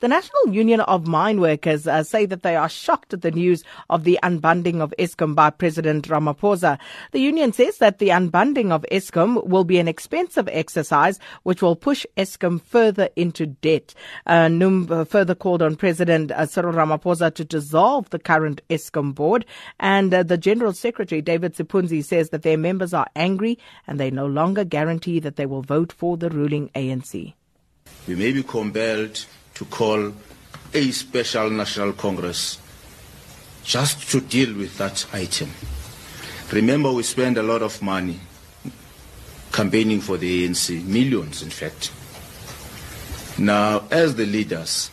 The National Union of Mine Workers uh, say that they are shocked at the news of the unbundling of Eskom by President Ramaphosa. The union says that the unbundling of Eskom will be an expensive exercise which will push Eskom further into debt. Uh, NUM further called on President uh, Cyril Ramaphosa to dissolve the current Eskom board. And uh, the General Secretary, David Sipunzi, says that their members are angry and they no longer guarantee that they will vote for the ruling ANC we may be compelled to call a special national congress just to deal with that item. Remember, we spend a lot of money campaigning for the ANC, millions in fact. Now, as the leaders,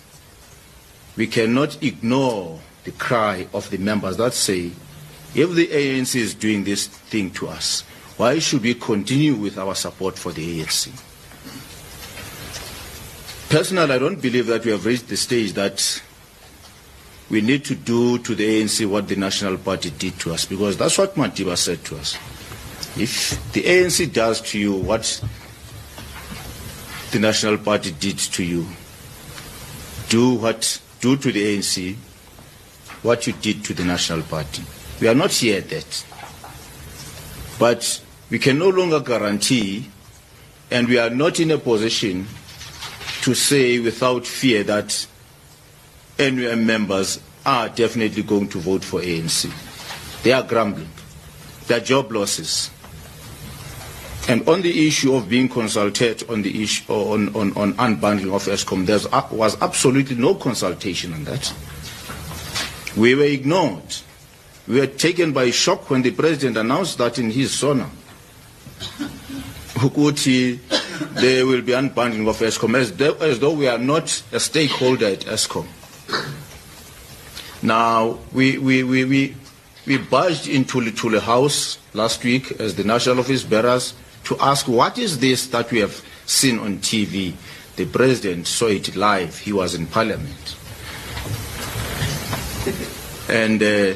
we cannot ignore the cry of the members that say, if the ANC is doing this thing to us, why should we continue with our support for the ANC? Personally, I don't believe that we have reached the stage that we need to do to the ANC what the National Party did to us, because that's what Madiba said to us. If the ANC does to you what the National Party did to you, do what do to the ANC what you did to the National Party. We are not here at that. But we can no longer guarantee, and we are not in a position to say without fear that NUM members are definitely going to vote for ANC. They are grumbling. There are job losses. And on the issue of being consulted on the issue on, on, on unbundling of Eskom, there was absolutely no consultation on that. We were ignored. We were taken by shock when the president announced that in his SONA. There will be unbundling of Eskom as, as though we are not a stakeholder at Eskom. Now, we, we, we, we, we barged into Luthuli House last week as the National Office bearers to ask what is this that we have seen on TV. The president saw it live. He was in parliament. and uh,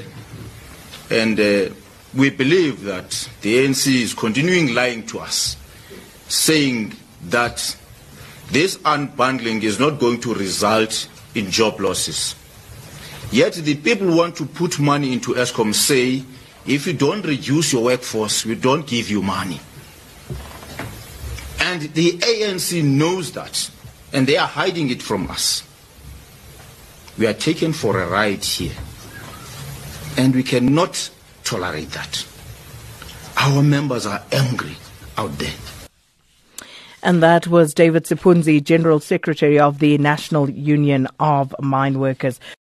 and uh, we believe that the ANC is continuing lying to us, saying that this unbundling is not going to result in job losses. Yet the people want to put money into Eskom say, if you don't reduce your workforce, we don't give you money. And the ANC knows that, and they are hiding it from us. We are taken for a ride here, and we cannot tolerate that. Our members are angry out there. And that was David Sipunzi, General Secretary of the National Union of Mine Workers.